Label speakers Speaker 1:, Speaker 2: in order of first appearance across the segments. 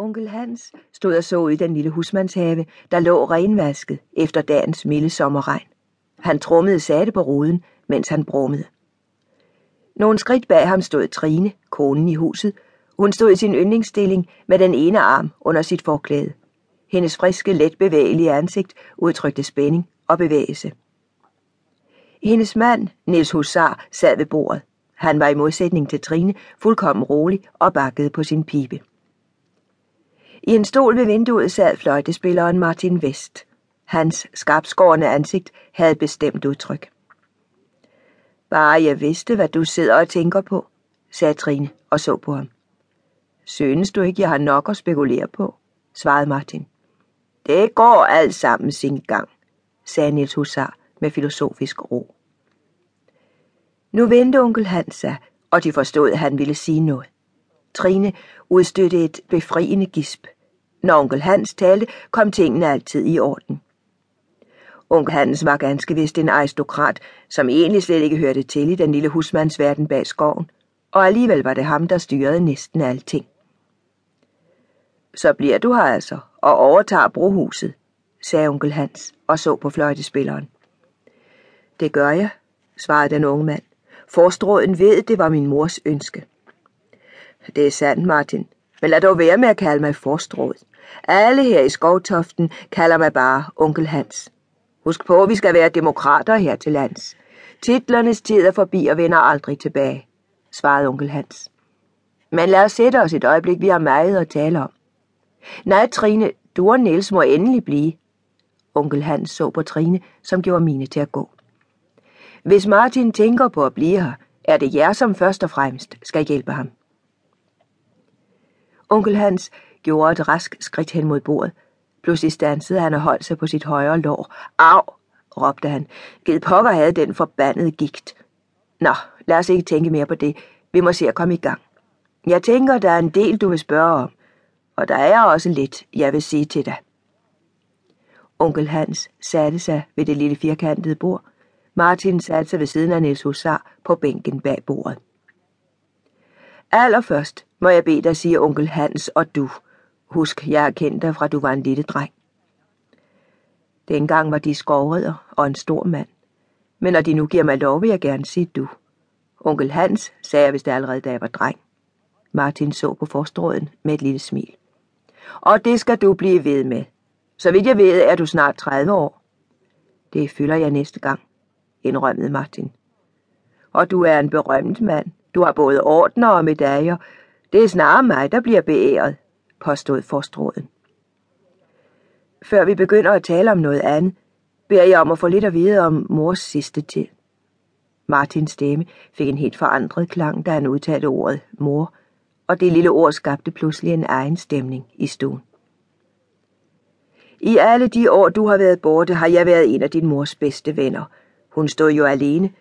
Speaker 1: Onkel Hans stod og så ud i den lille husmandshave, der lå renvasket efter dagens milde sommerregn. Han trummede satte på ruden, mens han brummede. Nogle skridt bag ham stod Trine, konen i huset. Hun stod i sin yndlingsstilling med den ene arm under sit forklæde. Hendes friske, let bevægelige ansigt udtrykte spænding og bevægelse. Hendes mand, Niels Husar, sad ved bordet. Han var i modsætning til Trine fuldkommen rolig og bakkede på sin pibe. I en stol ved vinduet sad fløjtespilleren Martin Vest. Hans skarpskårende ansigt havde et bestemt udtryk. Bare jeg vidste, hvad du sidder og tænker på, sagde Trine og så på ham. Synes du ikke, jeg har nok at spekulere på, svarede Martin. Det går alt sammen sin gang, sagde Niels Husar med filosofisk ro. Nu vendte onkel Hans sig, og de forstod, at han ville sige noget. Trine udstødte et befriende gisp. Når onkel Hans talte, kom tingene altid i orden. Onkel Hans var ganske vist en aristokrat, som egentlig slet ikke hørte til i den lille husmandsverden bag skoven, og alligevel var det ham, der styrede næsten alting. Så bliver du her altså, og overtager brohuset, sagde onkel Hans og så på fløjtespilleren. Det gør jeg, svarede den unge mand. Forstråden ved, det var min mors ønske. Det er sandt, Martin, men lad dog være med at kalde mig forstråd. Alle her i skovtoften kalder mig bare onkel Hans. Husk på, at vi skal være demokrater her til lands. Titlernes tid er forbi og vender aldrig tilbage, svarede onkel Hans. Men lad os sætte os et øjeblik, vi har meget at tale om. Nej, Trine, du og Niels må endelig blive. Onkel Hans så på Trine, som gjorde mine til at gå. Hvis Martin tænker på at blive her, er det jer, som først og fremmest skal hjælpe ham. Onkel Hans gjorde et rask skridt hen mod bordet. Pludselig stansede han og holdt sig på sit højre lår. Au, råbte han. Ged pokker havde den forbandede gigt. Nå, lad os ikke tænke mere på det. Vi må se at komme i gang. Jeg tænker, der er en del, du vil spørge om. Og der er også lidt, jeg vil sige til dig. Onkel Hans satte sig ved det lille firkantede bord. Martin satte sig ved siden af Niels Husar på bænken bag bordet. Allerførst må jeg bede dig sige onkel Hans og du. Husk, jeg har kendt dig fra du var en lille dreng. Dengang var de skovrider og en stor mand. Men når de nu giver mig lov, vil jeg gerne sige du. Onkel Hans sagde jeg, hvis det allerede, da jeg var dreng. Martin så på forstråden med et lille smil. Og det skal du blive ved med. Så vidt jeg ved, er du snart 30 år. Det fylder jeg næste gang, indrømmede Martin. Og du er en berømt mand. Du har både ordner og medaljer. Det er snarere mig, der bliver beæret, påstod forstråden. Før vi begynder at tale om noget andet, beder jeg om at få lidt at vide om mors sidste tid. Martins stemme fik en helt forandret klang, da han udtalte ordet mor, og det lille ord skabte pludselig en egen stemning i stuen. I alle de år, du har været borte, har jeg været en af din mors bedste venner. Hun stod jo alene,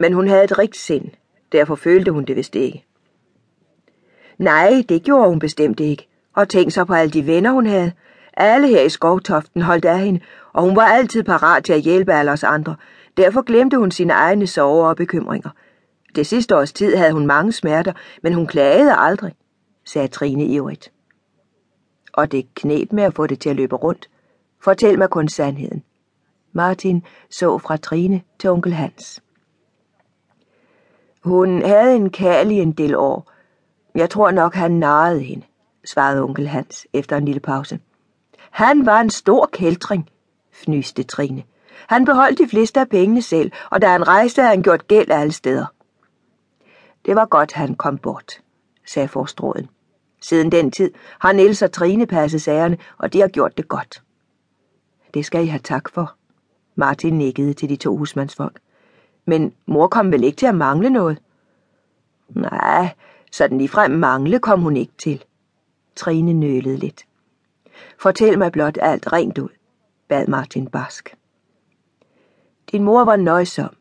Speaker 1: men hun havde et rigt sind. Derfor følte hun det vist ikke. Nej, det gjorde hun bestemt ikke. Og tænk så på alle de venner, hun havde. Alle her i skovtoften holdt af hende, og hun var altid parat til at hjælpe alle os andre. Derfor glemte hun sine egne sorger og bekymringer. Det sidste års tid havde hun mange smerter, men hun klagede aldrig, sagde Trine ivrigt. Og det knep med at få det til at løbe rundt. Fortæl mig kun sandheden. Martin så fra Trine til onkel Hans. Hun havde en kærl i en del år. Jeg tror nok, han narrede hende, svarede onkel Hans efter en lille pause. Han var en stor kæltring, fnyste Trine. Han beholdt de fleste af pengene selv, og da han rejste, havde han gjort gæld alle steder. Det var godt, han kom bort, sagde forstråden. Siden den tid har Niels og Trine passet sagerne, og de har gjort det godt. Det skal I have tak for. Martin nikkede til de to husmandsfolk. Men mor kom vel ikke til at mangle noget? Nej, sådan ligefrem mangle kom hun ikke til. Trine nølede lidt. Fortæl mig blot alt rent ud, bad Martin barsk. Din mor var nøjsom,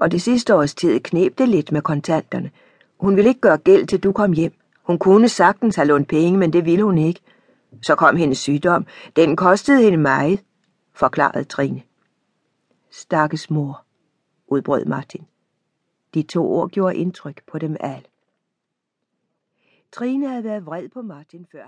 Speaker 1: og det sidste års tid knep det lidt med kontanterne. Hun ville ikke gøre gæld, til du kom hjem. Hun kunne sagtens have lånt penge, men det ville hun ikke. Så kom hendes sygdom. Den kostede hende meget, forklarede Trine. Stakkes mor, udbrød Martin. De to ord gjorde indtryk på dem alle. Trine havde været vred på Martin før.